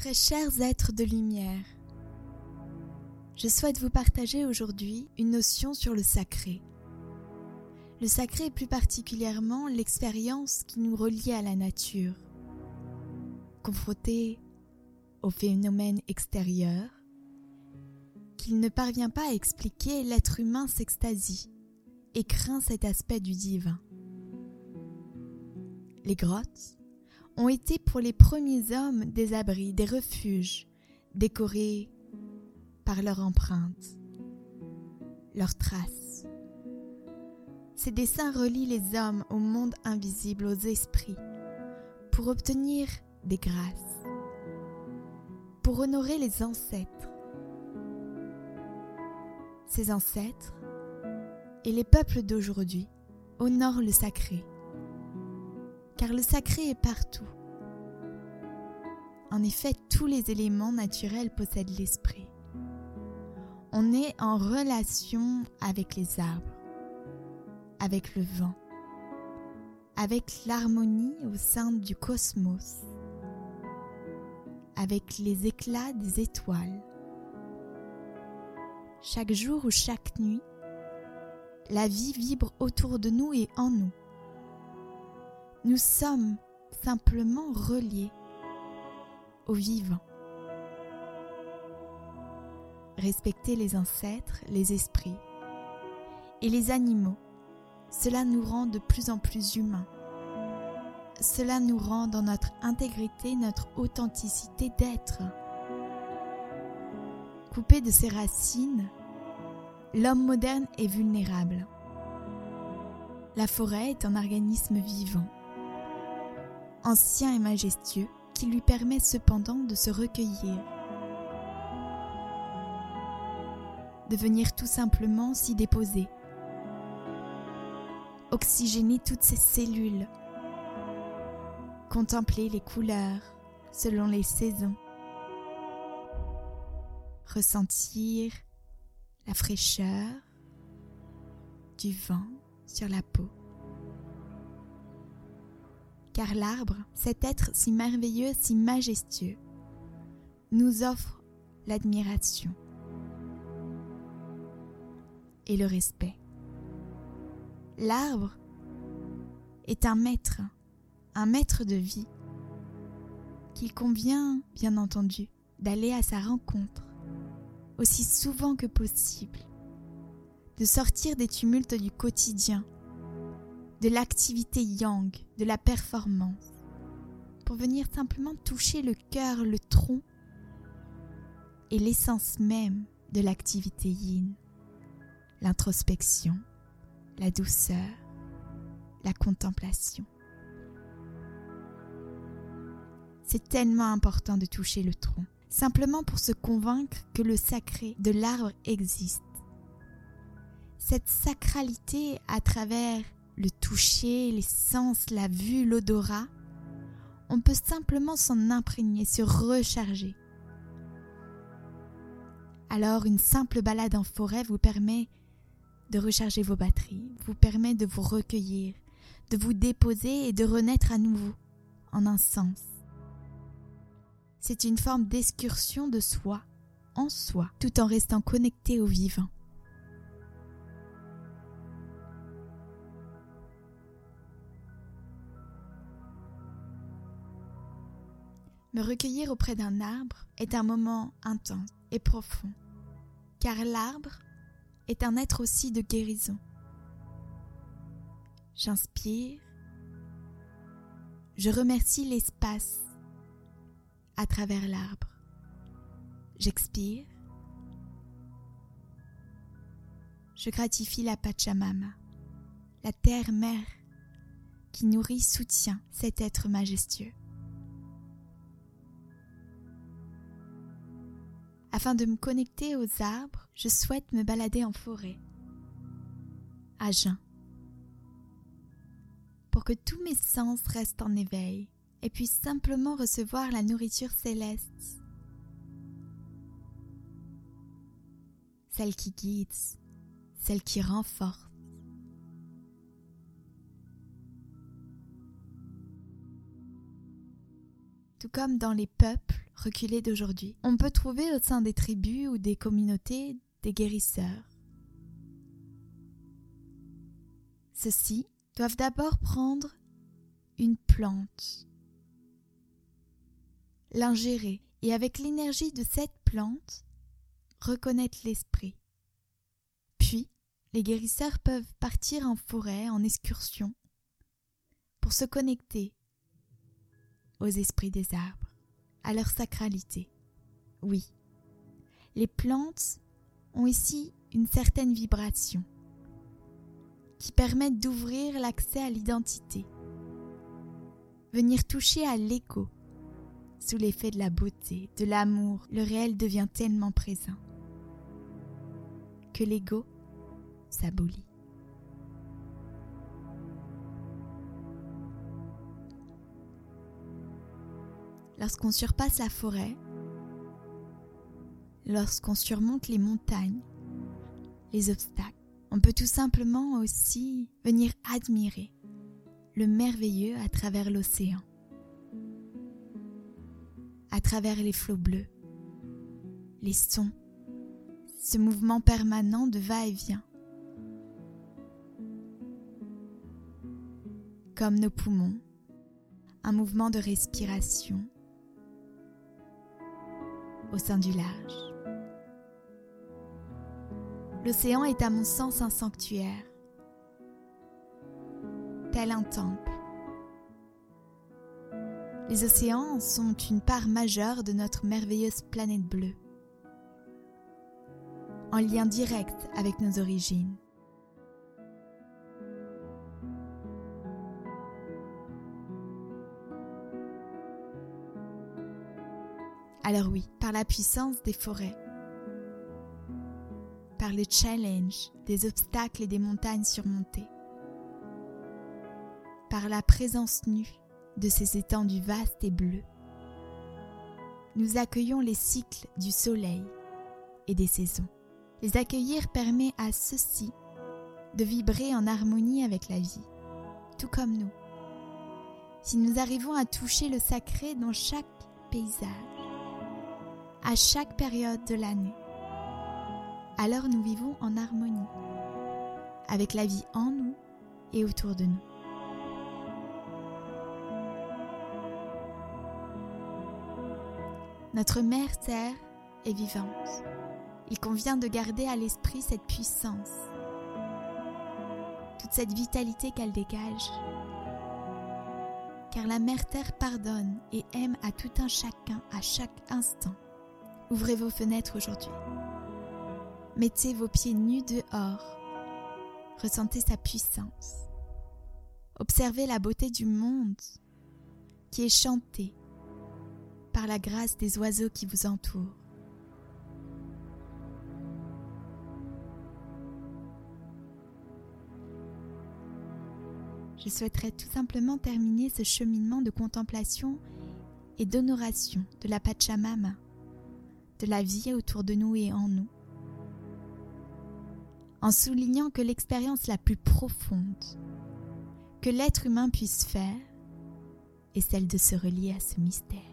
Très chers êtres de lumière, je souhaite vous partager aujourd'hui une notion sur le sacré. Le sacré est plus particulièrement l'expérience qui nous relie à la nature. Confronté aux phénomènes extérieurs, qu'il ne parvient pas à expliquer, l'être humain s'extasie et craint cet aspect du divin. Les grottes ont été pour les premiers hommes des abris, des refuges, décorés par leur empreinte, leurs traces. Ces dessins relient les hommes au monde invisible, aux esprits, pour obtenir des grâces, pour honorer les ancêtres. Ces ancêtres et les peuples d'aujourd'hui honorent le sacré car le sacré est partout. En effet, tous les éléments naturels possèdent l'esprit. On est en relation avec les arbres, avec le vent, avec l'harmonie au sein du cosmos, avec les éclats des étoiles. Chaque jour ou chaque nuit, la vie vibre autour de nous et en nous. Nous sommes simplement reliés au vivant. Respecter les ancêtres, les esprits et les animaux, cela nous rend de plus en plus humains. Cela nous rend dans notre intégrité, notre authenticité d'être. Coupé de ses racines, l'homme moderne est vulnérable. La forêt est un organisme vivant ancien et majestueux, qui lui permet cependant de se recueillir, de venir tout simplement s'y déposer, oxygéner toutes ses cellules, contempler les couleurs selon les saisons, ressentir la fraîcheur du vent sur la peau car l'arbre, cet être si merveilleux, si majestueux, nous offre l'admiration et le respect. L'arbre est un maître, un maître de vie, qu'il convient, bien entendu, d'aller à sa rencontre aussi souvent que possible, de sortir des tumultes du quotidien de l'activité yang, de la performance, pour venir simplement toucher le cœur, le tronc et l'essence même de l'activité yin, l'introspection, la douceur, la contemplation. C'est tellement important de toucher le tronc, simplement pour se convaincre que le sacré de l'arbre existe. Cette sacralité à travers le toucher, les sens, la vue, l'odorat, on peut simplement s'en imprégner, se recharger. Alors une simple balade en forêt vous permet de recharger vos batteries, vous permet de vous recueillir, de vous déposer et de renaître à nouveau, en un sens. C'est une forme d'excursion de soi, en soi, tout en restant connecté au vivant. Me recueillir auprès d'un arbre est un moment intense et profond, car l'arbre est un être aussi de guérison. J'inspire, je remercie l'espace à travers l'arbre. J'expire, je gratifie la Pachamama, la terre-mère qui nourrit, soutient cet être majestueux. Afin de me connecter aux arbres, je souhaite me balader en forêt, à jeun, pour que tous mes sens restent en éveil et puissent simplement recevoir la nourriture céleste, celle qui guide, celle qui renforce. Tout comme dans les peuples, reculées d'aujourd'hui. On peut trouver au sein des tribus ou des communautés des guérisseurs. Ceux-ci doivent d'abord prendre une plante, l'ingérer et avec l'énergie de cette plante, reconnaître l'esprit. Puis, les guérisseurs peuvent partir en forêt, en excursion, pour se connecter aux esprits des arbres, à leur sacralité. Oui, les plantes ont ici une certaine vibration qui permettent d'ouvrir l'accès à l'identité, venir toucher à l'écho. Sous l'effet de la beauté, de l'amour, le réel devient tellement présent que l'ego s'abolit. Lorsqu'on surpasse la forêt, lorsqu'on surmonte les montagnes, les obstacles, on peut tout simplement aussi venir admirer le merveilleux à travers l'océan, à travers les flots bleus, les sons, ce mouvement permanent de va-et-vient. Comme nos poumons, un mouvement de respiration au sein du large. L'océan est à mon sens un sanctuaire, tel un temple. Les océans sont une part majeure de notre merveilleuse planète bleue, en lien direct avec nos origines. Alors oui, par la puissance des forêts, par le challenge des obstacles et des montagnes surmontées, par la présence nue de ces étendues vastes et bleues. Nous accueillons les cycles du soleil et des saisons. Les accueillir permet à ceux-ci de vibrer en harmonie avec la vie, tout comme nous. Si nous arrivons à toucher le sacré dans chaque paysage, à chaque période de l'année, alors nous vivons en harmonie avec la vie en nous et autour de nous. Notre mère Terre est vivante. Il convient de garder à l'esprit cette puissance, toute cette vitalité qu'elle dégage. Car la mère Terre pardonne et aime à tout un chacun à chaque instant. Ouvrez vos fenêtres aujourd'hui. Mettez vos pieds nus dehors. Ressentez sa puissance. Observez la beauté du monde qui est chantée par la grâce des oiseaux qui vous entourent. Je souhaiterais tout simplement terminer ce cheminement de contemplation et d'honoration de la Pachamama, de la vie autour de nous et en nous en soulignant que l'expérience la plus profonde que l'être humain puisse faire est celle de se relier à ce mystère.